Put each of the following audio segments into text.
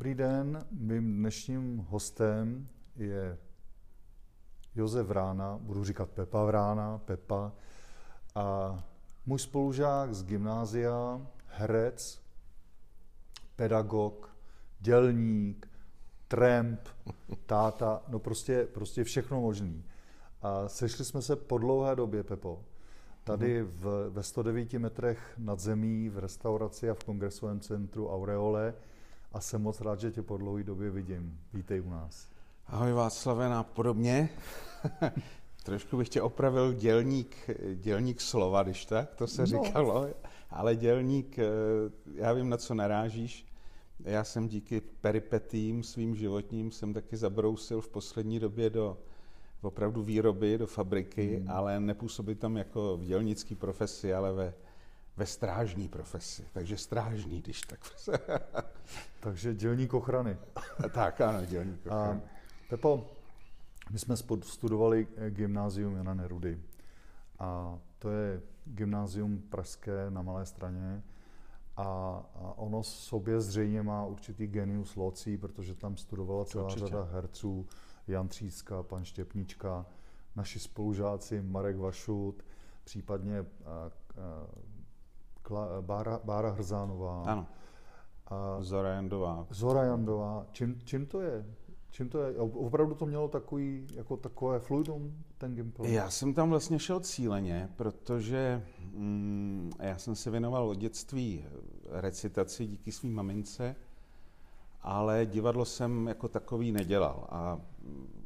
Dobrý den, mým dnešním hostem je Josef Vrána, budu říkat Pepa Vrána, Pepa, a můj spolužák z gymnázia, herec, pedagog, dělník, tramp, táta, no prostě, prostě všechno možný. A sešli jsme se po dlouhé době, Pepo, tady mhm. v, ve 109 metrech nad zemí v restauraci a v kongresovém centru Aureole a jsem moc rád, že tě po dlouhé době vidím. Vítej u nás. Ahoj Václave, a podobně. Trošku bych tě opravil dělník, dělník slova, když tak, to se no. říkalo, ale dělník, eh, já vím, na co narážíš. Já jsem díky peripetím svým životním jsem taky zabrousil v poslední době do opravdu výroby, do fabriky, hmm. ale nepůsobí tam jako v dělnický profesi, ale ve, ve strážní profesi. Takže strážní, když tak. Takže dělník ochrany. tak, ano, dělník ochrany. A, Pepo, my jsme studovali eh, gymnázium Jana Nerudy. A to je gymnázium pražské na Malé straně. A, a ono sobě zřejmě má určitý genius locí, protože tam studovala celá Určitě. řada herců, Jan Tříska, pan Štěpnička, naši spolužáci Marek Vašut, případně Kla, Bára, Bára Hrzánová. Ano. A Zora Jandová. Zora Jandová. Čím, čím to je? Čím to je? Opravdu to mělo takový, jako takové fluidum, ten gameplay? Já jsem tam vlastně šel cíleně, protože mm, já jsem se věnoval od dětství recitaci díky svým mamince, ale divadlo jsem jako takový nedělal. A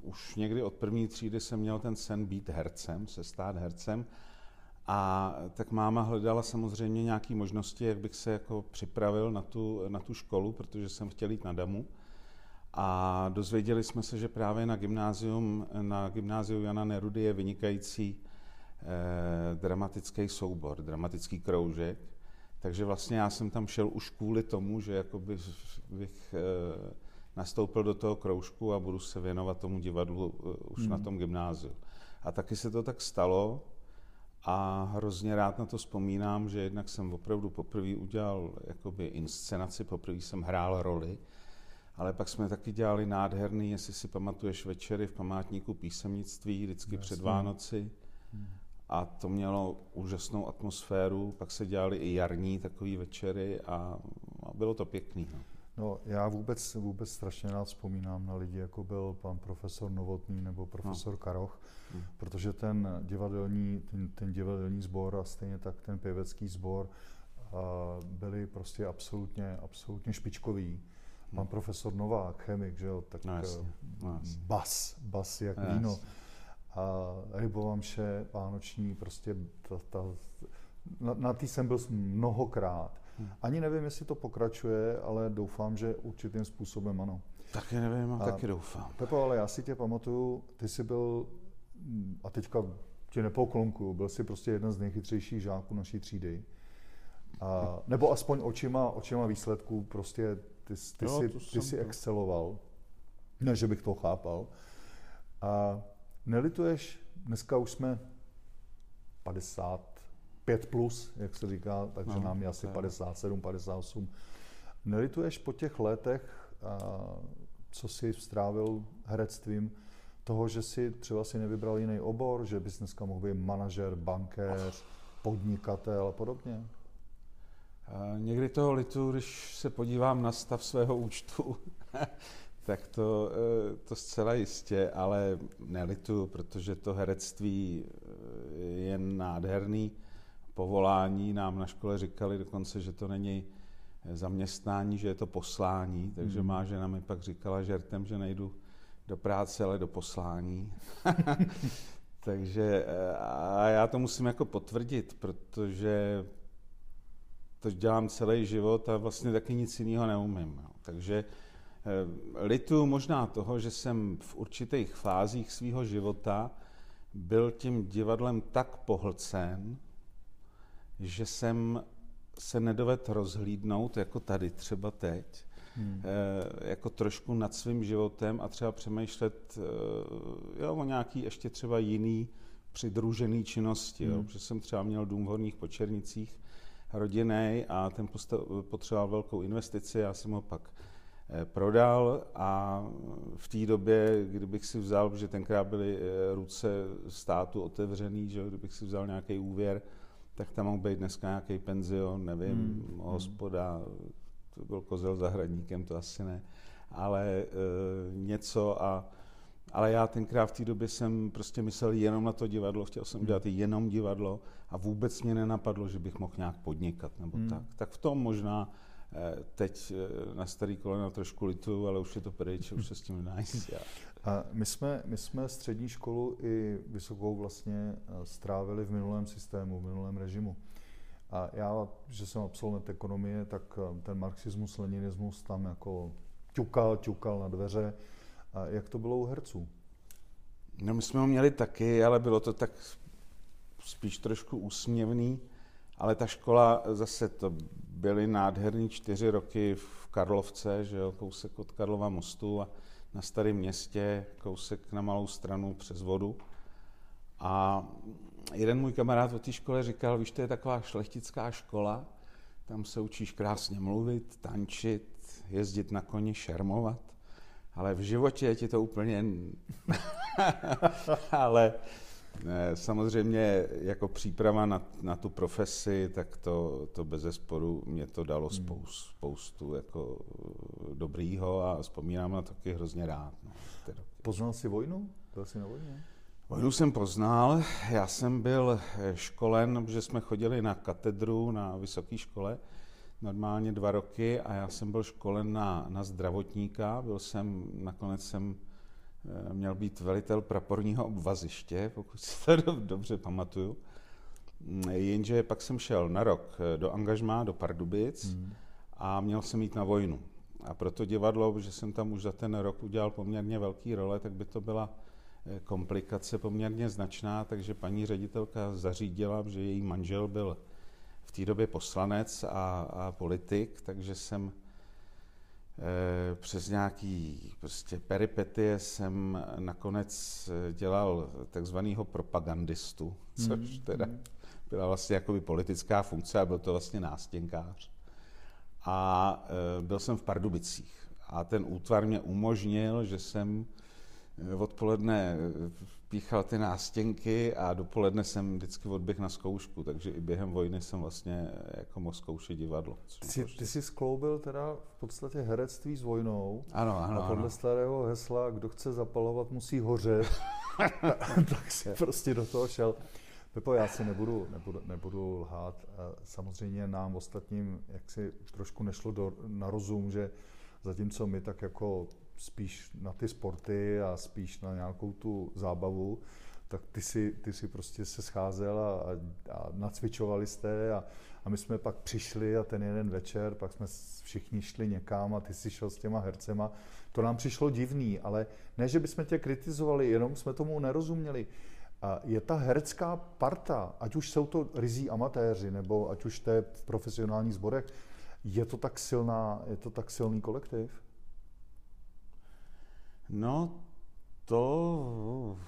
už někdy od první třídy jsem měl ten sen být hercem, se stát hercem. A tak máma hledala samozřejmě nějaké možnosti, jak bych se jako připravil na tu, na tu školu, protože jsem chtěl jít na damu. A dozvěděli jsme se, že právě na gymnázium, na gymnáziu Jana Nerudy je vynikající eh, dramatický soubor, dramatický kroužek. Takže vlastně já jsem tam šel už kvůli tomu, že jakoby bych eh, nastoupil do toho kroužku a budu se věnovat tomu divadlu eh, už hmm. na tom gymnáziu. A taky se to tak stalo a hrozně rád na to vzpomínám, že jednak jsem opravdu poprvé udělal jakoby inscenaci, poprvé jsem hrál roli, ale pak jsme taky dělali nádherný, jestli si pamatuješ, večery v památníku písemnictví, vždycky Jasně. před Vánoci. A to mělo úžasnou atmosféru, pak se dělali i jarní takové večery a, a bylo to pěkný. No. No, já vůbec, vůbec strašně rád vzpomínám na lidi, jako byl pan profesor Novotný nebo profesor no. Karoch, hmm. protože ten divadelní, ten, ten divadelní sbor a stejně tak ten pěvecký sbor byli prostě absolutně, absolutně špičkoví. Pan hmm. profesor Novák, chemik, že jo, tak no, jasně. No, jasně. bas, bas jak no, víno. A rybová mše, vánoční, prostě ta, ta, na, na tý jsem byl mnohokrát. Ani nevím, jestli to pokračuje, ale doufám, že určitým způsobem ano. Taky nevím, a taky doufám. Pepo, ale já si tě pamatuju, ty jsi byl, a teďka tě nepoklonkuju, byl jsi prostě jeden z nejchytřejších žáků naší třídy. A, nebo aspoň očima, očima výsledků, prostě ty, ty, jo, jsi, ty jsi exceloval. Ne, že bych to chápal. A nelituješ, dneska už jsme 55 plus, jak se říká, takže no, nám je asi 57, 58. Nelituješ po těch letech, co jsi strávil herectvím, toho, že si třeba si nevybral jiný obor, že bys dneska mohl být manažer, bankéř, podnikatel a podobně? Někdy toho litu, když se podívám na stav svého účtu, tak to, eh, to zcela jistě, ale nelitu, protože to herectví eh, je nádherný povolání. Nám na škole říkali dokonce, že to není zaměstnání, že je to poslání, takže hmm. má žena mi pak říkala žertem, že nejdu do práce, ale do poslání. takže eh, a já to musím jako potvrdit, protože to dělám celý život a vlastně taky nic jiného neumím. Takže eh, litu možná toho, že jsem v určitých fázích svého života byl tím divadlem tak pohlcen, že jsem se nedovedl rozhlídnout, jako tady třeba teď, hmm. e, jako trošku nad svým životem a třeba přemýšlet e, jo, o nějaký ještě třeba jiný přidružený činnosti. Hmm. Jo, protože jsem třeba měl dům v Horních Počernicích, rodinný a ten potřeboval velkou investici, já jsem ho pak eh, prodal a v té době, kdybych si vzal, že tenkrát byly eh, ruce státu otevřený, že kdybych si vzal nějaký úvěr, tak tam mohl být dneska nějaký penzion, nevím, hmm. hospoda, to byl kozel zahradníkem, to asi ne, ale e, něco a ale já tenkrát v té době jsem prostě myslel jenom na to divadlo, chtěl jsem hmm. dělat jenom divadlo a vůbec mě nenapadlo, že bych mohl nějak podnikat nebo hmm. tak. Tak v tom možná eh, teď eh, na starý kolena trošku litu, ale už je to pryč, už se s tím nedá A my jsme, my jsme střední školu i vysokou vlastně eh, strávili v minulém systému, v minulém režimu. A já, že jsem absolvent ekonomie, tak ten marxismus, leninismus tam jako ťukal, ťukal na dveře a jak to bylo u herců? No my jsme ho měli taky, ale bylo to tak spíš trošku úsměvný, ale ta škola zase to byly nádherný čtyři roky v Karlovce, že jo, kousek od Karlova mostu a na starém městě, kousek na malou stranu přes vodu. A jeden můj kamarád o té škole říkal, víš, to je taková šlechtická škola, tam se učíš krásně mluvit, tančit, jezdit na koni, šermovat ale v životě je ti to úplně... ale samozřejmě jako příprava na, na tu profesi, tak to, to bez zesporu mě to dalo hmm. spoustu, spoustu jako dobrýho a vzpomínám na to taky hrozně rád. No, Poznal jsi vojnu? Byl jsi na vojně? Vojnu jsem poznal, já jsem byl školen, že jsme chodili na katedru na vysoké škole, normálně dva roky a já jsem byl školen na, na zdravotníka. Byl jsem, nakonec jsem eh, měl být velitel praporního obvaziště, pokud si to dobře pamatuju. Mm, jenže pak jsem šel na rok eh, do angažmá, do Pardubic hmm. a měl jsem jít na vojnu. A proto divadlo, že jsem tam už za ten rok udělal poměrně velký role, tak by to byla eh, komplikace poměrně značná, takže paní ředitelka zařídila, že její manžel byl v té době poslanec a, a politik, takže jsem přes nějaký prostě peripetie jsem nakonec dělal takzvaného propagandistu, což hmm, teda byla vlastně jakoby politická funkce a byl to vlastně nástěnkář. A e, byl jsem v Pardubicích. A ten útvar mě umožnil, že jsem odpoledne píchal ty nástěnky a dopoledne jsem vždycky odběh na zkoušku, takže i během vojny jsem vlastně jako mohl zkoušet divadlo. Ty jsi, ty jsi skloubil teda v podstatě herectví s vojnou ano, ano, a podle ano. starého hesla, kdo chce zapalovat, musí hořet, tak si prostě do toho šel. Pepo, já si nebudu, nebudu, nebudu lhát. Samozřejmě nám ostatním jak si trošku nešlo do, na rozum, že zatímco my tak jako spíš na ty sporty a spíš na nějakou tu zábavu, tak ty si, ty si prostě se scházel a, a, a nacvičovali jste a, a my jsme pak přišli a ten jeden večer, pak jsme všichni šli někam a ty si šel s těma hercema. To nám přišlo divný, ale ne, že bychom tě kritizovali, jenom jsme tomu nerozuměli. A je ta herecká parta, ať už jsou to rizí amatéři, nebo ať už to je v profesionálních sborech, je to tak silná, je to tak silný kolektiv? No, to,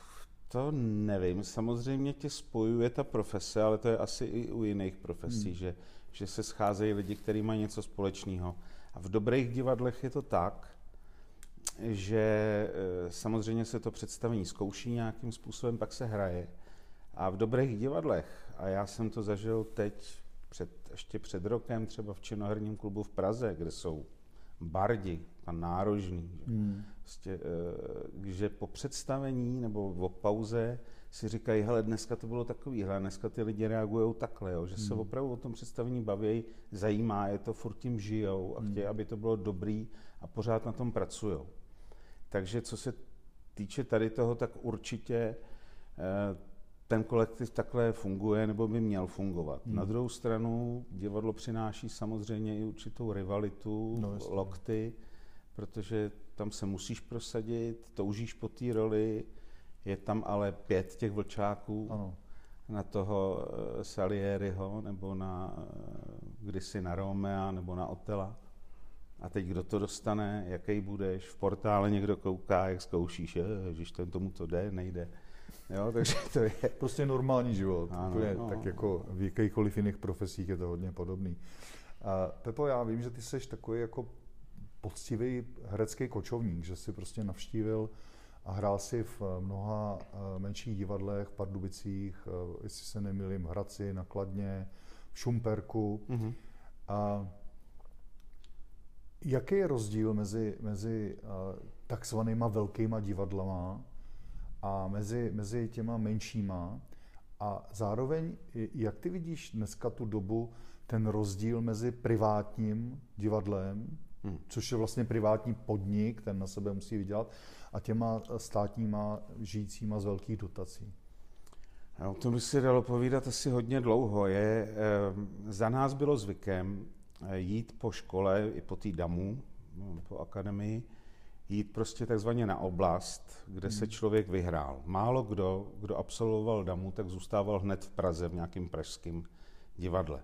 to nevím. Samozřejmě tě spojuje ta profese, ale to je asi i u jiných profesí, hmm. že, že se scházejí lidi, kteří mají něco společného. A v dobrých divadlech je to tak, že e, samozřejmě se to představení zkouší nějakým způsobem, pak se hraje. A v dobrých divadlech, a já jsem to zažil teď, před, ještě před rokem, třeba v Činoherním klubu v Praze, kde jsou bardi, pan Nárožný, hmm. Prostě, eh, že po představení nebo o pauze si říkají, hele, dneska to bylo takový, hele, dneska ty lidi reagují takhle, jo, že hmm. se opravdu o tom představení baví, zajímá je to, furt tím žijou a hmm. chtějí, aby to bylo dobrý a pořád na tom pracují. Takže co se týče tady toho, tak určitě eh, ten kolektiv takhle funguje nebo by měl fungovat. Hmm. Na druhou stranu divadlo přináší samozřejmě i určitou rivalitu, no, lokty, protože tam se musíš prosadit, toužíš po té roli, je tam ale pět těch vlčáků ano. na toho uh, Salieriho, nebo na uh, kdysi na Romea, nebo na Otela. A teď kdo to dostane, jaký budeš, v portále někdo kouká, jak zkoušíš, že ten tomu to jde, nejde. Jo, takže to je... Prostě normální život. Ano, to je, no. Tak jako v jakýchkoliv jiných profesích je to hodně podobný. A Pepo, já vím, že ty jsi takový jako poctivý herecký kočovník, že si prostě navštívil a hrál si v mnoha menších divadlech, v Pardubicích, jestli se nemýlím, v Hradci, na Kladně, v Šumperku. Mm-hmm. A jaký je rozdíl mezi, mezi takzvanýma velkýma divadlama a mezi, mezi těma menšíma? A zároveň, jak ty vidíš dneska tu dobu, ten rozdíl mezi privátním divadlem, hmm. což je vlastně privátní podnik, ten na sebe musí vydělat, a těma státníma žijícíma z velkých dotací? O tom by si dalo povídat asi hodně dlouho. Je, eh, za nás bylo zvykem eh, jít po škole i po té damu, no, po akademii, jít prostě takzvaně na oblast, kde se hmm. člověk vyhrál. Málo kdo, kdo absolvoval damu, tak zůstával hned v Praze v nějakém pražském divadle.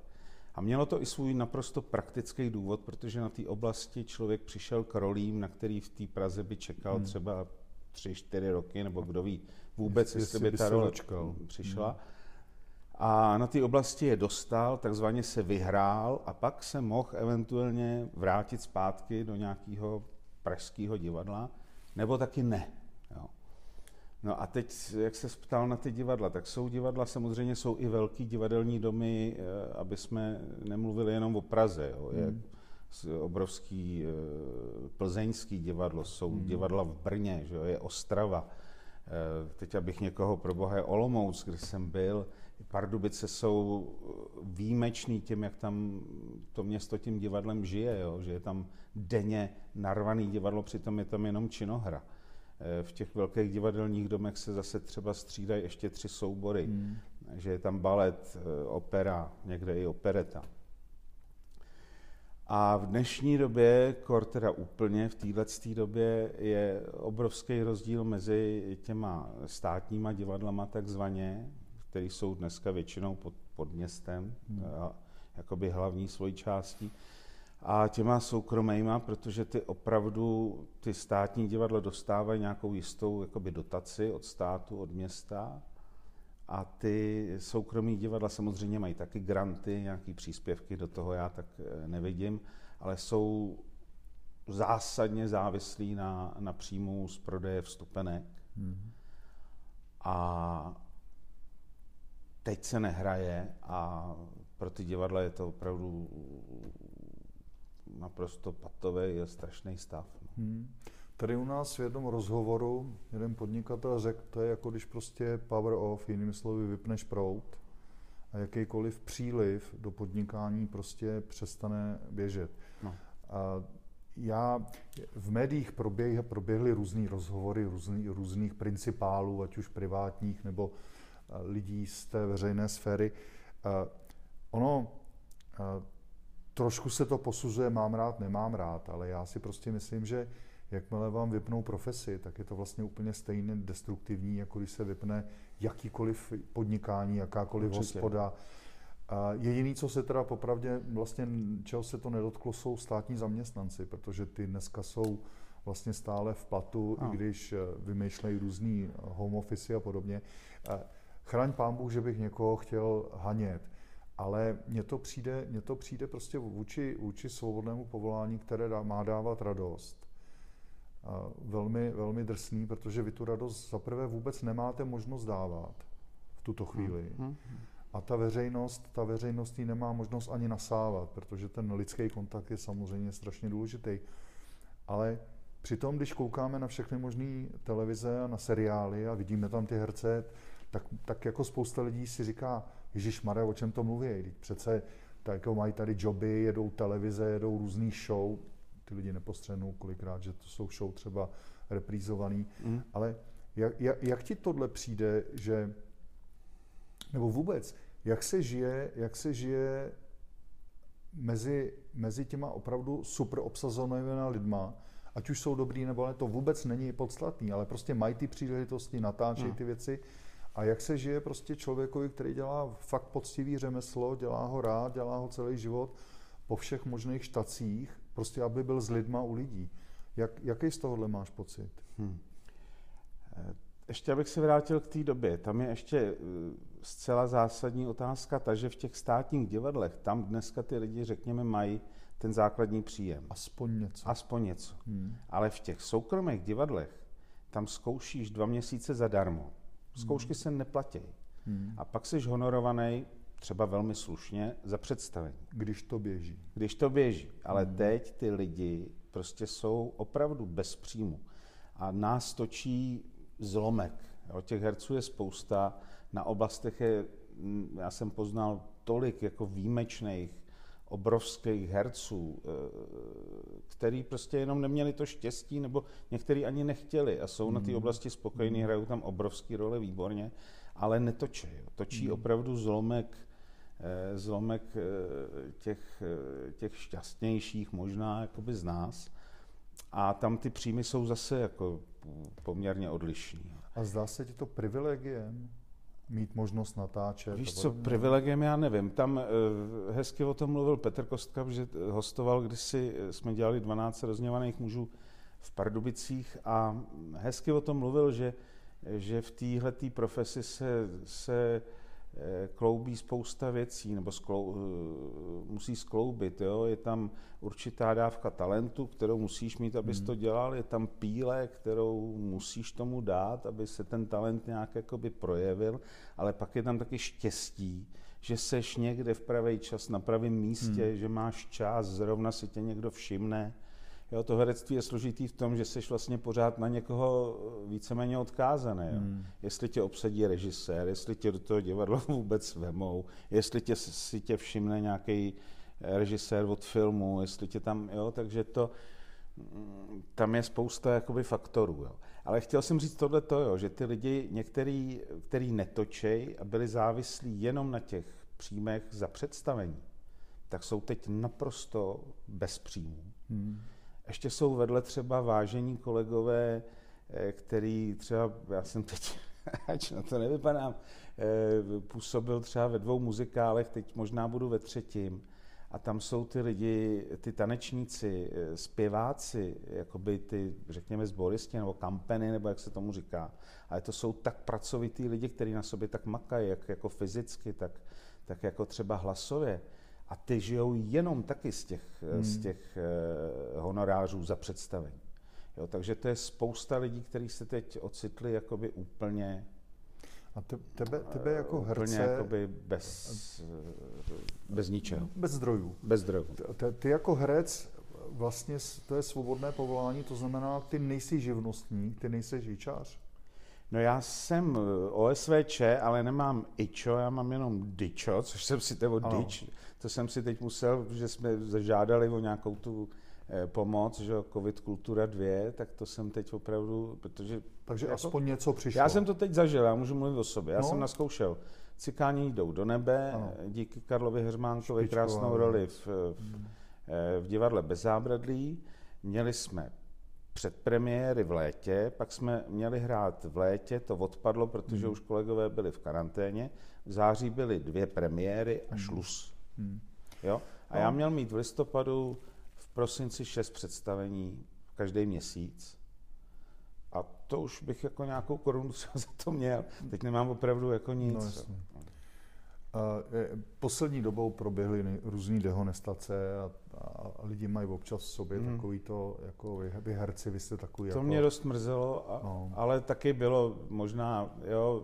A mělo to i svůj naprosto praktický důvod, protože na té oblasti člověk přišel k rolím, na který v té Praze by čekal hmm. třeba tři, čtyři roky, nebo kdo ví vůbec, jestli, jestli by ta role přišla. Hmm. A na té oblasti je dostal, takzvaně se vyhrál a pak se mohl eventuálně vrátit zpátky do nějakého pražského divadla, nebo taky ne. Jo. No a teď, jak se ptal na ty divadla, tak jsou divadla, samozřejmě jsou i velký divadelní domy, eh, aby jsme nemluvili jenom o Praze. Jo. Je hmm. obrovský eh, plzeňský divadlo, jsou hmm. divadla v Brně, že jo, je Ostrava. Eh, teď, abych někoho pro boha je Olomouc, kde jsem byl, Pardubice jsou výjimečný tím, jak tam to město tím divadlem žije, jo? že je tam denně narvaný divadlo, přitom je tam jenom činohra. Eh, v těch velkých divadelních domech se zase třeba střídají ještě tři soubory, hmm. že je tam balet, eh, opera, někde i opereta. A v dnešní době, kor teda úplně v této době, je obrovský rozdíl mezi těma státníma divadlama takzvaně, které jsou dneska většinou pod, pod městem, hmm. a, jakoby hlavní svojí částí, a těma soukromýma, protože ty opravdu, ty státní divadla dostávají nějakou jistou jakoby dotaci od státu, od města a ty soukromí divadla samozřejmě mají taky granty, nějaký příspěvky, do toho já tak eh, nevidím, ale jsou zásadně závislí na, na příjmu z prodeje vstupenek. Mm-hmm. A teď se nehraje a pro ty divadla je to opravdu naprosto patový a strašný stav. No. Hmm. Tady u nás v jednom rozhovoru jeden podnikatel řekl, to je jako když prostě power off, jinými slovy vypneš prout a jakýkoliv příliv do podnikání prostě přestane běžet. No. A já, v médiích proběh, proběhly různý rozhovory různý, různých principálů, ať už privátních nebo lidí z té veřejné sféry. Ono trošku se to posuzuje, mám rád, nemám rád, ale já si prostě myslím, že jakmile vám vypnou profesi, tak je to vlastně úplně stejně destruktivní, jako když se vypne jakýkoliv podnikání, jakákoliv Určitě. hospoda. A jediný, co se teda popravdě, vlastně čeho se to nedotklo, jsou státní zaměstnanci, protože ty dneska jsou vlastně stále v platu, a. i když eh, vymýšlejí různý home office a podobně. Chraň pán Bůh, že bych někoho chtěl hanět, ale mně to přijde, mně to přijde prostě vůči, vůči svobodnému povolání, které dá, má dávat radost. A velmi, velmi drsný, protože vy tu radost zaprvé vůbec nemáte možnost dávat v tuto chvíli. Hmm. A ta veřejnost, ta veřejnost ji nemá možnost ani nasávat, protože ten lidský kontakt je samozřejmě strašně důležitý. Ale přitom, když koukáme na všechny možné televize a na seriály a vidíme tam ty herce, tak, tak jako spousta lidí si říká, Ježíš Maria, o čem to mluví? Teď přece tak jako mají tady joby, jedou televize, jedou různý show, ty lidi nepostřenou kolikrát, že to jsou show třeba reprízovaný, mm. ale jak, jak, jak ti tohle přijde, že, nebo vůbec, jak se žije, jak se žije mezi, mezi těma opravdu super obsazovanými lidma, ať už jsou dobrý nebo ne, to vůbec není podstatný, ale prostě mají ty příležitosti, natáčejí mm. ty věci a jak se žije prostě člověkovi, který dělá fakt poctivý řemeslo, dělá ho rád, dělá ho celý život po všech možných štacích, prostě aby byl s lidma u lidí. Jak, jaký z tohohle máš pocit? Hmm. Ještě abych se vrátil k té době. Tam je ještě, zcela zásadní otázka ta, že v těch státních divadlech, tam dneska ty lidi, řekněme, mají ten základní příjem. Aspoň něco. Aspoň něco. Hmm. Ale v těch soukromých divadlech, tam zkoušíš dva měsíce zadarmo. Zkoušky se neplatí. Hmm. A pak jsi honorovaný třeba velmi slušně za představení. Když to běží. Když to běží. Ale hmm. teď ty lidi prostě jsou opravdu bez příjmu. A nás točí zlomek. Jo, těch herců je spousta. Na oblastech je, já jsem poznal tolik jako výjimečných, obrovských herců, eh, který prostě jenom neměli to štěstí, nebo někteří ani nechtěli a jsou mm. na té hmm. oblasti spokojení, hmm. hrajou tam obrovský role výborně, ale netočí. Točí mm. opravdu zlomek, eh, zlomek eh, těch, těch šťastnějších možná jakoby z nás. A tam ty příjmy jsou zase jako poměrně odlišní. A zdá se ti to privilegiem? Mít možnost natáčet. Víš co, privilegiem já nevím. Tam uh, hezky o tom mluvil Petr Kostka, že hostoval, když eh, jsme dělali 12 rozněvaných mužů v Pardubicích a hezky o tom mluvil, že, že v téhle profesi se, se Eh, kloubí spousta věcí, nebo sklou, eh, musí skloubit. Jo? Je tam určitá dávka talentu, kterou musíš mít, abys hmm. to dělal, je tam píle, kterou musíš tomu dát, aby se ten talent nějak jakoby projevil, ale pak je tam taky štěstí, že seš někde v pravý čas na pravém místě, hmm. že máš čas, zrovna si tě někdo všimne, Jo, to herectví je složitý v tom, že jsi vlastně pořád na někoho víceméně odkázaný. Jo. Hmm. Jestli tě obsadí režisér, jestli tě do toho divadla vůbec vemou, jestli tě, si tě všimne nějaký režisér od filmu, jestli tě tam, jo, takže to, mm, tam je spousta jakoby faktorů. Jo. Ale chtěl jsem říct tohle to, jo, že ty lidi, některý, který netočej a byli závislí jenom na těch příjmech za představení, tak jsou teď naprosto bez příjmů. Hmm. Ještě jsou vedle třeba vážení kolegové, eh, který třeba, já jsem teď, ač na to nevypadám, eh, působil třeba ve dvou muzikálech, teď možná budu ve třetím. A tam jsou ty lidi, ty tanečníci, eh, zpěváci, jakoby ty, řekněme, zboristi nebo kampeny, nebo jak se tomu říká. Ale to jsou tak pracovitý lidi, kteří na sobě tak makají, jak jako fyzicky, tak, tak jako třeba hlasově a ty žijou jenom taky z těch, hmm. z těch uh, honorářů za představení. Jo, takže to je spousta lidí, kteří se teď ocitli jakoby úplně a te, tebe, tebe jako herce... Úplně jakoby bez, bez ničeho. Bez zdrojů. Bez zdrojů. Ty, ty jako herec, vlastně to je svobodné povolání, to znamená, ty nejsi živnostník, ty nejsi žičář. No já jsem OSVČ, ale nemám IČO, já mám jenom DIČO, což jsem si nebo DIČ, to jsem si teď musel, že jsme zažádali o nějakou tu eh, pomoc, že COVID Kultura 2, tak to jsem teď opravdu, protože... Takže jako, aspoň něco přišlo. Já jsem to teď zažil, já můžu mluvit o sobě. Já no. jsem naskoušel Cikáni jdou do nebe, ano. díky Karlovi Hermánkovi krásnou roli v, v, hmm. Eh, v divadle Bez zábradlí. Měli jsme předpremiéry v létě, pak jsme měli hrát v létě, to odpadlo, protože hmm. už kolegové byli v karanténě. V září byly dvě premiéry a hmm. šlus. Hmm. Jo? A já no. měl mít v listopadu, v prosinci šest představení každý měsíc. A to už bych jako nějakou korunu za to měl. Teď nemám opravdu jako nic. No, jasně. Poslední dobou proběhly různé dehonestace a, a lidi mají občas v sobě mm. takový to, jako vy, vy herci, vy jste takový. To jako... mě dost mrzelo, a, no. ale taky bylo možná, jo,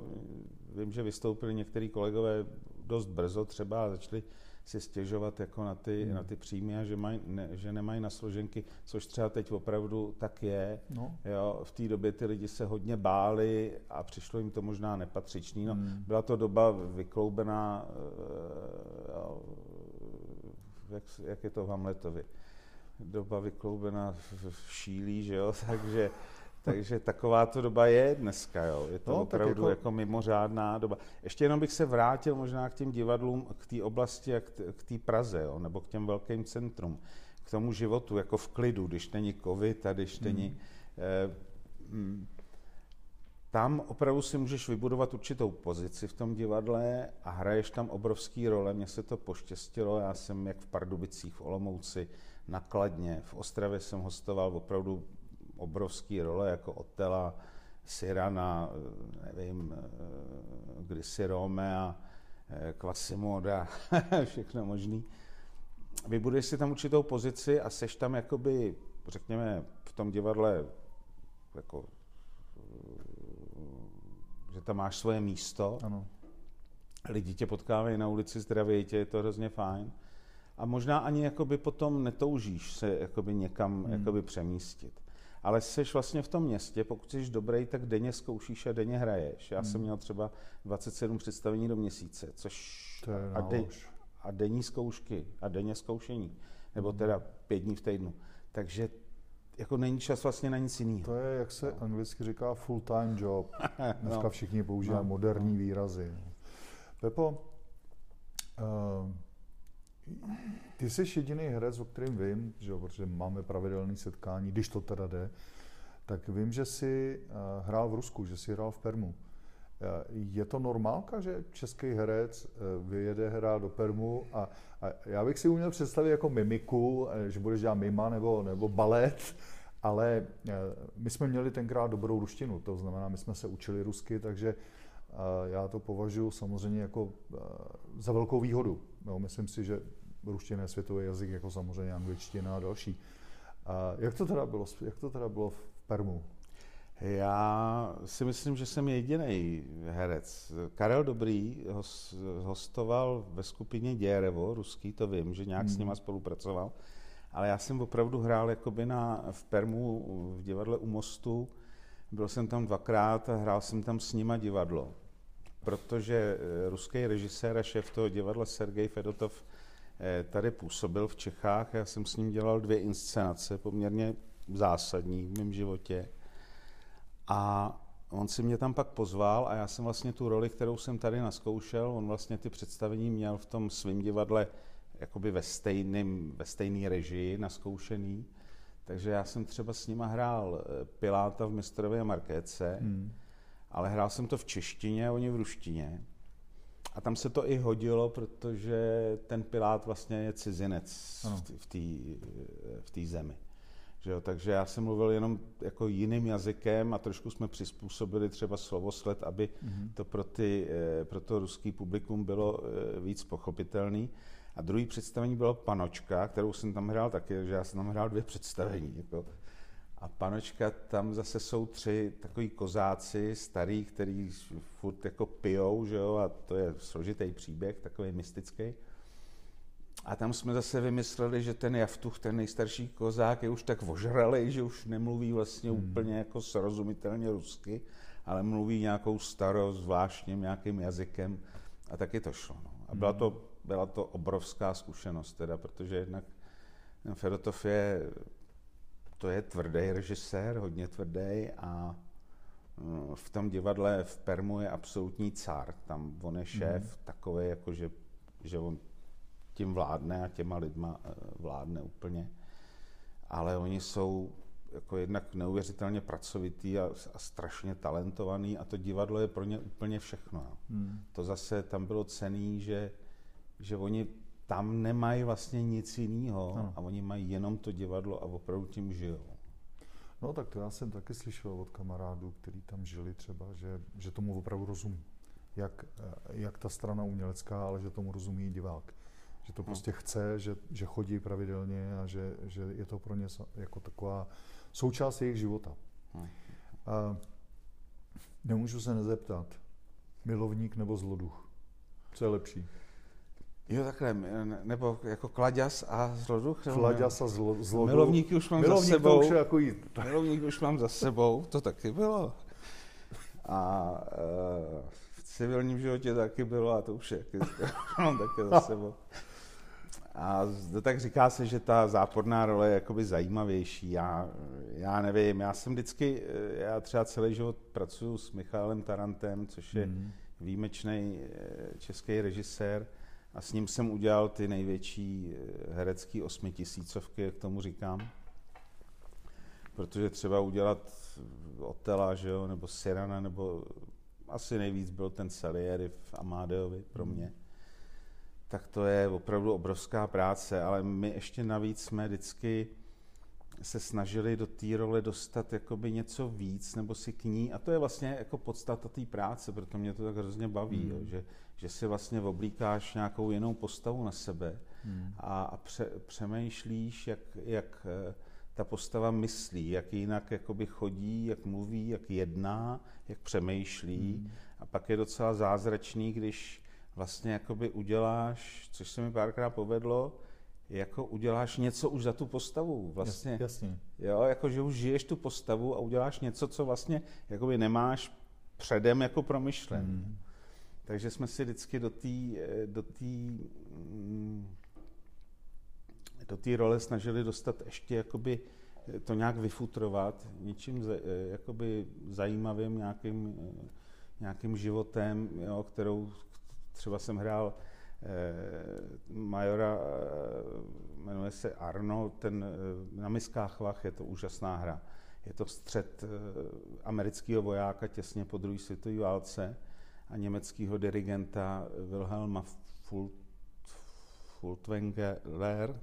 vím, že vystoupili některý kolegové dost brzo třeba a začali si stěžovat jako na ty, hmm. na ty příjmy a že, maj, ne, že nemají na složenky, což třeba teď opravdu tak je. No. Jo, v té době ty lidi se hodně báli a přišlo jim to možná nepatřičný. No, hmm. Byla to doba vykloubená, uh, jak, jak je to v Hamletovi, doba vykloubená v šílí, že jo, takže takže taková to doba je dneska, jo. Je to no, opravdu jako... jako mimořádná doba. Ještě jenom bych se vrátil možná k těm divadlům, k té oblasti a k té Praze, jo, nebo k těm velkým centrum, k tomu životu, jako v klidu, když není covid a když není... Hmm. Eh, hm, tam opravdu si můžeš vybudovat určitou pozici v tom divadle a hraješ tam obrovský role. Mně se to poštěstilo, já jsem jak v Pardubicích, v Olomouci, nakladně, v Ostravě jsem hostoval opravdu obrovský role jako Otela, Sirana, nevím, Grisy Rome a Quasimoda, všechno možný. Vybuduješ si tam určitou pozici a seš tam jakoby, řekněme, v tom divadle jako že tam máš svoje místo. Ano. Lidi tě potkávají na ulici, zdraví tě, je to hrozně fajn. A možná ani jakoby potom netoužíš se jakoby někam hmm. jakoby přemístit. Ale jsi vlastně v tom městě, pokud jsi dobrý, tak denně zkoušíš a denně hraješ. Já hmm. jsem měl třeba 27 představení do měsíce, což to je a, de, a denní zkoušky a denně zkoušení. Nebo hmm. teda pět dní v týdnu. Takže jako není čas vlastně na nic jiného. To je, jak se anglicky říká, full-time job. Dneska no. všichni používají no. moderní no. výrazy. Pepo, uh, ty jsi jediný herec, o kterým vím, že jo, protože máme pravidelné setkání, když to teda jde, tak vím, že jsi uh, hrál v Rusku, že jsi hrál v Permu. Uh, je to normálka, že český herec uh, vyjede hrát do Permu a, a já bych si uměl představit jako mimiku, že budeš dělat mima nebo, nebo balet, ale my jsme měli tenkrát dobrou ruštinu, to znamená, my jsme se učili rusky, takže já to považuji samozřejmě jako za velkou výhodu. No, myslím si, že ruština je světový jazyk, jako samozřejmě angličtina a další. A jak to teda bylo, jak to teda bylo v Permu? Já si myslím, že jsem jediný herec. Karel Dobrý hostoval ve skupině Děrevo, ruský, to vím, že nějak hmm. s nima spolupracoval, ale já jsem opravdu hrál jakoby na, v Permu v divadle u Mostu, byl jsem tam dvakrát a hrál jsem tam s nima divadlo. Protože eh, ruský režisér a šéf toho divadla Sergej Fedotov tady působil v Čechách. Já jsem s ním dělal dvě inscenace, poměrně zásadní v mém životě. A on si mě tam pak pozval a já jsem vlastně tu roli, kterou jsem tady naskoušel, on vlastně ty představení měl v tom svém divadle jakoby ve stejném, ve stejné režii naskoušený. Takže já jsem třeba s nima hrál eh, Piláta v Mistrově Markéce, hmm. ale hrál jsem to v češtině a oni v ruštině. A tam se to i hodilo, protože ten Pilát vlastně je cizinec ano. v té v té zemi. Že jo? Takže já jsem mluvil jenom jako jiným jazykem a trošku jsme přizpůsobili třeba slovosled, aby mm-hmm. to pro, ty, eh, pro to ruský publikum bylo eh, víc pochopitelný. A druhý představení bylo Panočka, kterou jsem tam hrál taky, že já jsem tam hrál dvě představení. Jako. A Panočka, tam zase jsou tři takový kozáci starý, který furt jako pijou, že jo, a to je složitý příběh, takový mystický. A tam jsme zase vymysleli, že ten Javtuch, ten nejstarší kozák, je už tak ožralej, že už nemluví vlastně hmm. úplně jako srozumitelně rusky, ale mluví nějakou starou, zvláštním nějakým jazykem a taky to šlo. No. A byla to, byla to obrovská zkušenost teda, protože jednak Fedotov je, to je tvrdý režisér, hodně tvrdý a mm, v tom divadle v Permu je absolutní car. Tam on je šéf mm. takový, jako že, že on tím vládne a těma lidma eh, vládne úplně. Ale oni jsou jako jednak neuvěřitelně pracovitý a, a strašně talentovaný a to divadlo je pro ně úplně všechno. Hmm. To zase tam bylo cený, že, že oni tam nemají vlastně nic jiného no. a oni mají jenom to divadlo a opravdu tím žijou. No tak to já jsem taky slyšel od kamarádů, kteří tam žili třeba, že, že tomu opravdu rozumí. Jak, eh, jak ta strana umělecká, ale že tomu rozumí divák že to prostě chce, že, že chodí pravidelně a že, že je to pro ně jako taková součást jejich života. A nemůžu se nezeptat, milovník nebo zloduch? Co je lepší? Jo, takhle, nebo jako kladěs a zloduch? Kladěs a zlo, zloduch. Milovníky už mám Milovník za sebou. Už jako jít. Milovník už mám za sebou, to taky bylo. A uh, v civilním životě taky bylo a to už je, mám taky za sebou. A tak říká se, že ta záporná role je jakoby zajímavější. Já, já nevím, já jsem vždycky, já třeba celý život pracuji s Michalem Tarantem, což je mm. výjimečný eh, český režisér a s ním jsem udělal ty největší eh, herecký osmitisícovky, jak tomu říkám. Protože třeba udělat Otela, že jo, nebo Sirana, nebo asi nejvíc byl ten Salieri v Amadeovi pro mhm. mě. Tak to je opravdu obrovská práce, ale my ještě navíc jsme vždycky se snažili do té role dostat jakoby něco víc, nebo si k ní, a to je vlastně jako podstata té práce, proto mě to tak hrozně baví, mm. jo, že, že si vlastně oblíkáš nějakou jinou postavu na sebe mm. a, a pře, přemýšlíš, jak, jak eh, ta postava myslí, jak jinak jakoby chodí, jak mluví, jak jedná, jak přemýšlí. Mm. A pak je docela zázračný, když vlastně jakoby uděláš, což se mi párkrát povedlo, jako uděláš něco už za tu postavu. Vlastně, Jasně. Jo, jako že už žiješ tu postavu a uděláš něco, co vlastně jakoby nemáš předem jako promyšlen. Mm. Takže jsme si vždycky do té do tý, mm, do té role snažili dostat ještě jakoby to nějak vyfutrovat něčím jakoby zajímavým, nějakým, nějakým životem, jo, kterou třeba jsem hrál majora, eh, jmenuje se Arno, ten eh, na miskách vach, je to úžasná hra. Je to střed amerického vojáka těsně po druhé světové válce a německého dirigenta Wilhelma Fult,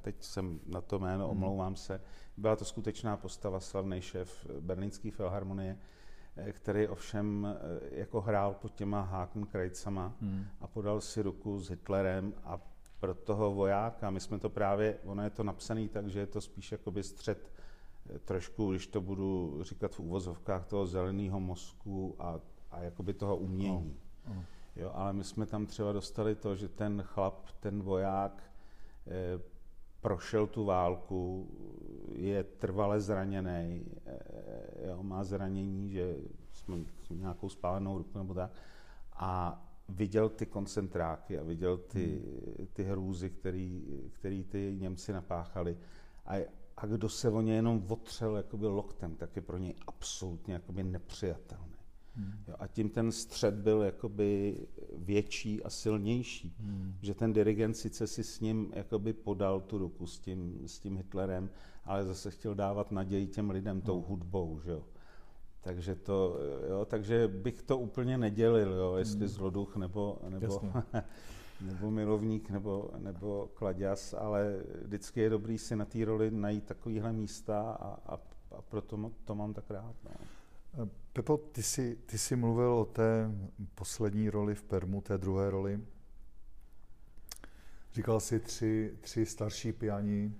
teď jsem na to jméno, hmm. omlouvám se, byla to skutečná postava, slavný šéf Berlínské filharmonie, Eh, který ovšem eh, jako hrál pod těma Hakenkrajcama hmm. a podal si ruku s Hitlerem a pro toho vojáka, my jsme to právě, ono je to napsané tak, že je to spíš jakoby střed eh, trošku, když to budu říkat v úvozovkách, toho zeleného mozku a, a jakoby toho umění. Oh. Oh. Jo, ale my jsme tam třeba dostali to, že ten chlap, ten voják, eh, prošel tu válku, je trvale zraněný, eh, jo, má zranění, že jsme nějakou spálenou ruku nebo tak, a viděl ty koncentráky a viděl ty, hmm. ty hrůzy, který, který ty Němci napáchali. A, a kdo se o ně jenom otřel jakoby loktem, tak je pro něj absolutně jakoby nepřijatelný. Hmm. Jo, a tím ten střed byl jakoby větší a silnější. Hmm. Že ten dirigent sice si s ním jakoby podal tu ruku s tím, s tím Hitlerem, ale zase chtěl dávat naději těm lidem tou hmm. hudbou. Že jo. Takže, to, jo, takže bych to úplně nedělil, jo, jestli hmm. zloduch nebo, nebo, nebo milovník nebo, nebo kladěs, ale vždycky je dobrý si na té roli najít takovýhle místa a, a, a proto to mám tak rád. No. Pepo, ty jsi, ty jsi mluvil o té poslední roli v Permu, té druhé roli. Říkal jsi tři, tři starší piani.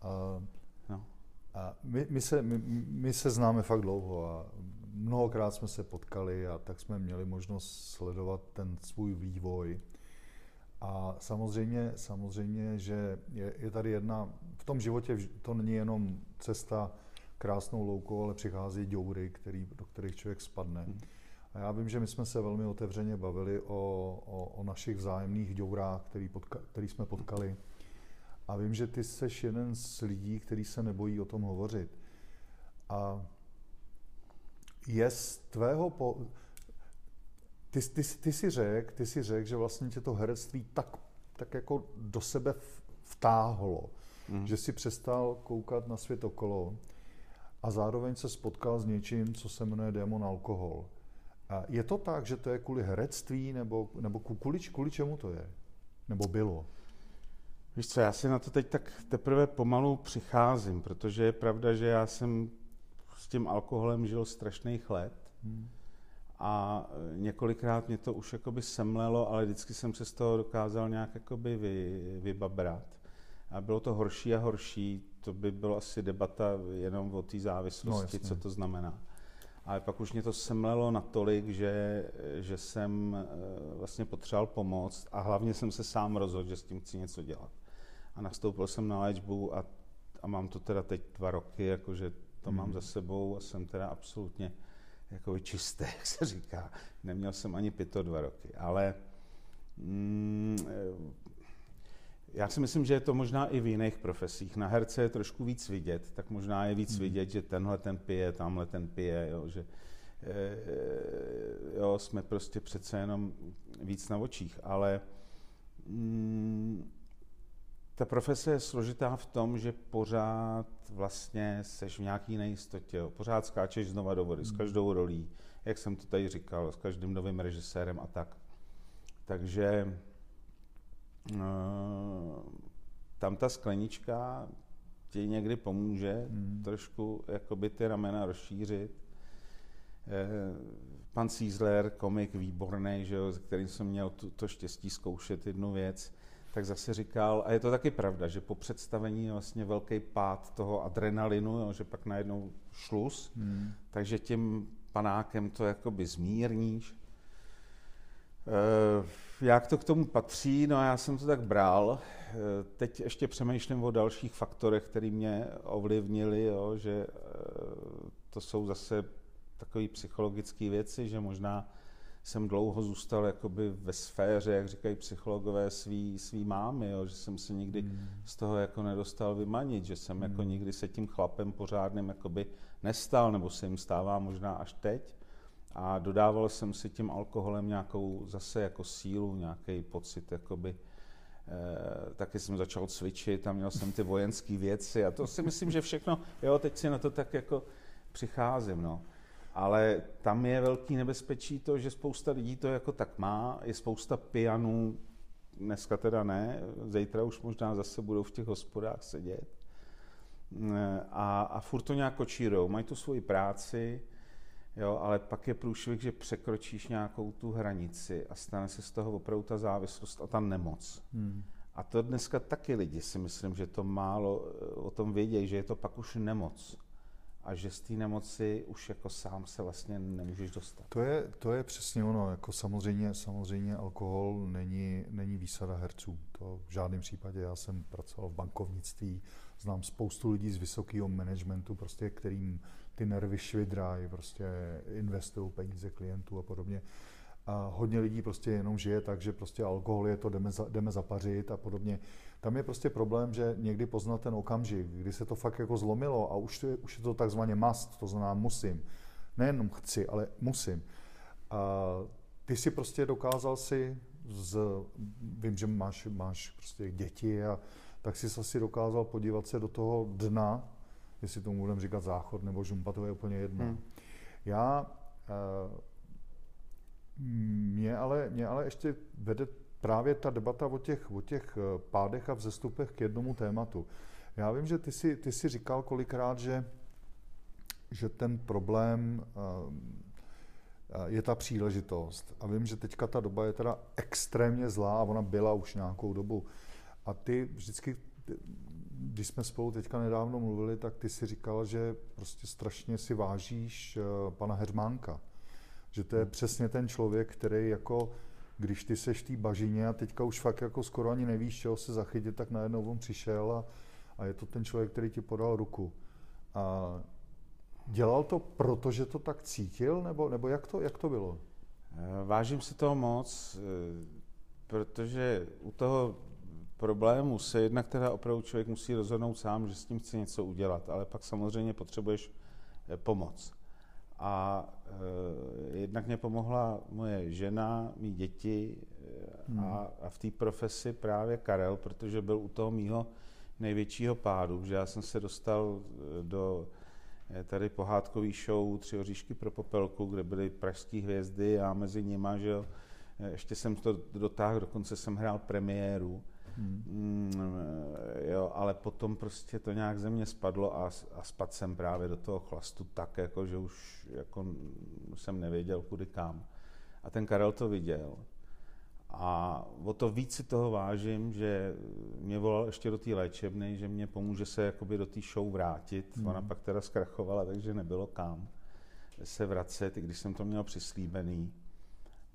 A, no. a my, my, se, my, my se známe fakt dlouho a mnohokrát jsme se potkali a tak jsme měli možnost sledovat ten svůj vývoj. A samozřejmě, samozřejmě že je, je tady jedna, v tom životě to není jenom cesta krásnou loukou, ale přichází děury, který, do kterých člověk spadne. Hmm. A já vím, že my jsme se velmi otevřeně bavili o, o, o našich vzájemných děurách, který, potka, který jsme potkali. A vím, že ty jsi jeden z lidí, který se nebojí o tom hovořit. A je z tvého po... Ty, ty, ty si řekl, ty si řek, že vlastně tě to herectví tak, tak jako do sebe vtáhlo, mm. že si přestal koukat na svět okolo a zároveň se spotkal s něčím, co se jmenuje démon alkohol. A je to tak, že to je kvůli herectví, nebo, nebo kvůli, kvůli čemu to je? Nebo bylo? Víš co, já si na to teď tak teprve pomalu přicházím, protože je pravda, že já jsem s tím alkoholem žil strašných let hmm. a několikrát mě to už jakoby semlelo, ale vždycky jsem se z toho dokázal nějak jakoby vy, vybabrat. A bylo to horší a horší, to by bylo asi debata jenom o té závislosti, no, co to znamená. Ale pak už mě to semlelo natolik, že, že jsem eh, vlastně potřeboval pomoc a hlavně jsem se sám rozhodl, že s tím chci něco dělat. A nastoupil jsem na léčbu a, a mám to teda teď dva roky, jakože to hmm. mám za sebou a jsem teda absolutně jako čistý, jak se říká. Neměl jsem ani pito dva roky, ale mm, já si myslím, že je to možná i v jiných profesích. Na herce je trošku víc vidět, tak možná je víc hmm. vidět, že tenhle ten pije, tamhle ten pije, jo, že e, jo, jsme prostě přece jenom víc na očích, ale mm, ta profese je složitá v tom, že pořád vlastně seš v nějaký nejistotě, jo. pořád skáčeš znova do vody, hmm. s každou rolí, jak jsem to tady říkal, s každým novým režisérem a tak. Takže tam ta sklenička ti někdy pomůže hmm. trošku jakoby ty ramena rozšířit. Eh, pan Cízler, komik výborný, že jo, s kterým jsem měl to, to štěstí zkoušet jednu věc, tak zase říkal, a je to taky pravda, že po představení je vlastně velký pád toho adrenalinu, jo, že pak najednou šlus, hmm. takže tím panákem to jakoby zmírníš. E, jak to k tomu patří? No já jsem to tak bral. E, teď ještě přemýšlím o dalších faktorech, které mě ovlivnili, jo, že e, to jsou zase takové psychologické věci, že možná jsem dlouho zůstal jakoby ve sféře, jak říkají psychologové, svý, svý mámy, jo, že jsem se nikdy hmm. z toho jako nedostal vymanit, že jsem jako hmm. jako nikdy se tím chlapem pořádným jakoby nestal, nebo se jim stává možná až teď. A dodával jsem si tím alkoholem nějakou zase jako sílu, nějaký pocit, jakoby, eh, taky jsem začal cvičit a měl jsem ty vojenské věci a to si myslím, že všechno, jo, teď si na to tak jako přicházím, no. Ale tam je velký nebezpečí to, že spousta lidí to jako tak má, je spousta pijanů, dneska teda ne, zítra už možná zase budou v těch hospodách sedět. A, a furt to nějak kočírou, mají tu svoji práci, jo, ale pak je průšvih, že překročíš nějakou tu hranici a stane se z toho opravdu ta závislost a ta nemoc. Hmm. A to dneska taky lidi si myslím, že to málo o tom vědějí, že je to pak už nemoc a že z té nemoci už jako sám se vlastně nemůžeš dostat. To je, to je přesně ono, jako samozřejmě, samozřejmě alkohol není, není výsada herců, to v žádném případě. Já jsem pracoval v bankovnictví, znám spoustu lidí z vysokého managementu, prostě, kterým ty nervy švidrají, prostě investují peníze klientů a podobně. A hodně lidí prostě jenom žije tak, že prostě alkohol je to, jdeme, za, jdeme zapařit a podobně. Tam je prostě problém, že někdy poznat ten okamžik, kdy se to fakt jako zlomilo a už, to je, už je to takzvaně must, to znamená musím. Nejenom chci, ale musím. A ty si prostě dokázal si z, vím, že máš, máš prostě děti a tak si asi dokázal podívat se do toho dna, jestli tomu budeme říkat záchod nebo žumpa, to je úplně jedno. Hmm. Já, eh, mě ale, mě ale ještě vede právě ta debata o těch, o těch eh, pádech a vzestupech k jednomu tématu. Já vím, že ty jsi, ty jsi říkal kolikrát, že, že ten problém eh, je ta příležitost. A vím, že teďka ta doba je teda extrémně zlá a ona byla už nějakou dobu. A ty vždycky, když jsme spolu teďka nedávno mluvili, tak ty si říkal, že prostě strašně si vážíš eh, pana Hermánka. Že to je přesně ten člověk, který jako když ty seš v té bažině a teďka už fakt jako skoro ani nevíš, čeho se zachytit, tak najednou on přišel a, a je to ten člověk, který ti podal ruku. A dělal to proto, že to tak cítil, nebo, nebo jak, to, jak to bylo? Eh, vážím si toho moc, eh, protože u toho problému se jednak teda opravdu člověk musí rozhodnout sám, že s tím chce něco udělat, ale pak samozřejmě potřebuješ eh, pomoc. A e, jednak mě pomohla moje žena, mý děti hmm. a, a v té profesi právě Karel, protože byl u toho mýho největšího pádu, že já jsem se dostal eh, do eh, tady pohádkový show Tři oříšky pro popelku, kde byly pražské hvězdy a mezi nima, že jo, ještě jsem to dotáhl, dokonce jsem hrál premiéru Hmm. Mm, jo, ale potom prostě to nějak ze mě spadlo a, a spadl jsem právě do toho chlastu tak, jako, že už jako jsem nevěděl kudy kam. A ten Karel to viděl. A o to víc si toho vážím, že mě volal ještě do té léčebny, že mě pomůže se jakoby do té show vrátit. Hmm. Ona pak teda zkrachovala, takže nebylo kam se vracet, i když jsem to měl přislíbený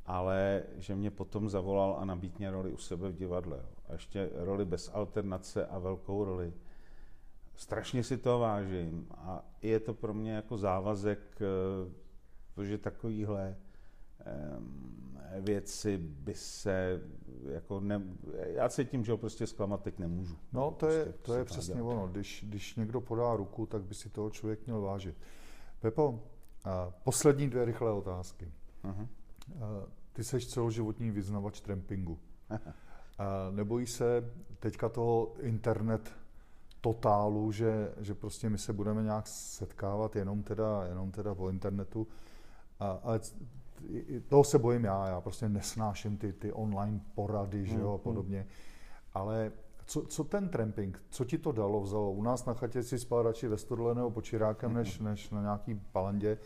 ale že mě potom zavolal a nabít mě roli u sebe v divadle. A ještě roli bez alternace a velkou roli. Strašně si to vážím a je to pro mě jako závazek, eh, protože takovýhle věci by se jako ne, já cítím, že ho prostě zklamat teď nemůžu. No to je, prostě to je přesně dělat. ono, když, když někdo podá ruku, tak by si toho člověk měl vážit. Pepo, a poslední dvě rychlé otázky. Uh-huh. Ty seš celoživotní vyznavač trampingu. Nebojí se teďka toho internet totálu, že, že prostě my se budeme nějak setkávat jenom teda, jenom teda po internetu. A, ale toho se bojím já, já prostě nesnáším ty, ty online porady, že jo, a hmm, hmm. podobně. Ale co, co ten tramping, co ti to dalo, vzalo? U nás na chatě si spal radši ve stodole nebo počírákem, než, než na nějaký palandě.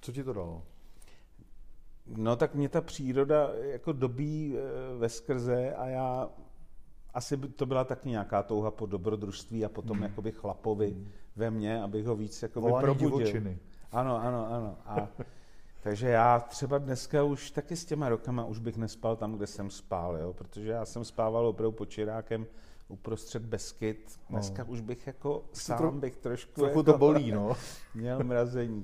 Co ti to dalo? No tak mě ta příroda jako dobí eh, ve skrze a já asi by to byla taky nějaká touha po dobrodružství a potom hmm. jakoby chlapovi hmm. ve mně, abych ho víc jakoby Volání probudil. divočiny. Ano, ano, ano. A, takže já třeba dneska už taky s těma rokama už bych nespal tam, kde jsem spál, jo? protože já jsem spával opravdu pod čirákem uprostřed Beskyt. Dneska no. už bych jako sám bych trošku... Trochu jako, to bolí, no. Měl mrazení.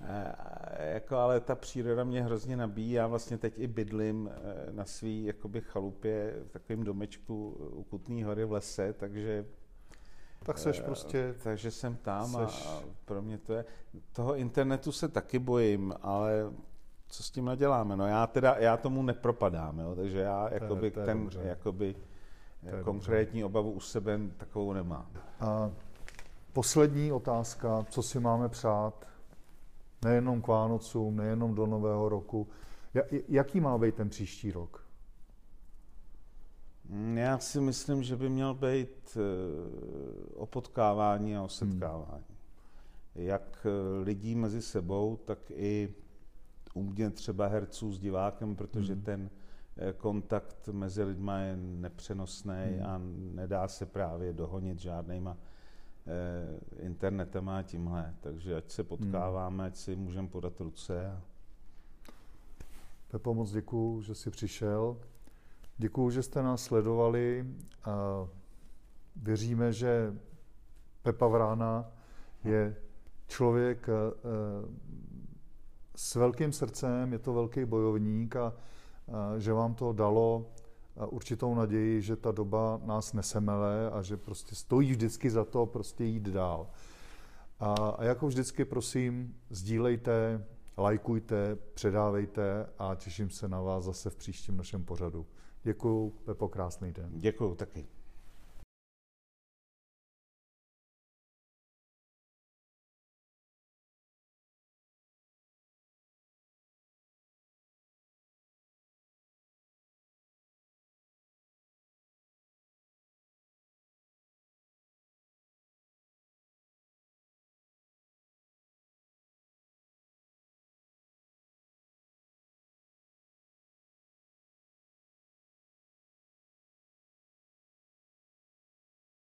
E, jako, ale ta příroda mě hrozně nabíjí. Já vlastně teď i bydlím e, na svý jakoby chalupě v takovém domečku u Kutný hory v lese, takže tak seš prostě... Takže jsem tam seš... a pro mě to je... Toho internetu se taky bojím, ale co s tím naděláme? No já teda, já tomu nepropadám, jo, takže já jakoby to je, to je ten, dobře. jakoby to konkrétní dobře. obavu u sebe takovou nemám. A poslední otázka, co si máme přát, nejenom k Vánocům, nejenom do Nového roku, jaký má být ten příští rok? Mm, já si myslím, že by měl být eh, o potkávání a o setkávání. Hmm. Jak eh, lidí mezi sebou, tak i u mě třeba herců s divákem, protože hmm. ten eh, kontakt mezi lidma je nepřenosný hmm. a nedá se právě dohonit žádnýma internetem a tímhle. Takže ať se potkáváme, hmm. ať si můžeme podat ruce. A... Pepo, moc děkuju, že jsi přišel. Děkuji, že jste nás sledovali. Věříme, že Pepa Vrána je člověk eh, s velkým srdcem, je to velký bojovník a že vám to dalo určitou naději, že ta doba nás nesemele a že prostě stojí vždycky za to prostě jít dál. A, a jako vždycky prosím, sdílejte, lajkujte, předávejte a těším se na vás zase v příštím našem pořadu. Děkuju, Pepo, krásný den. Děkuju taky.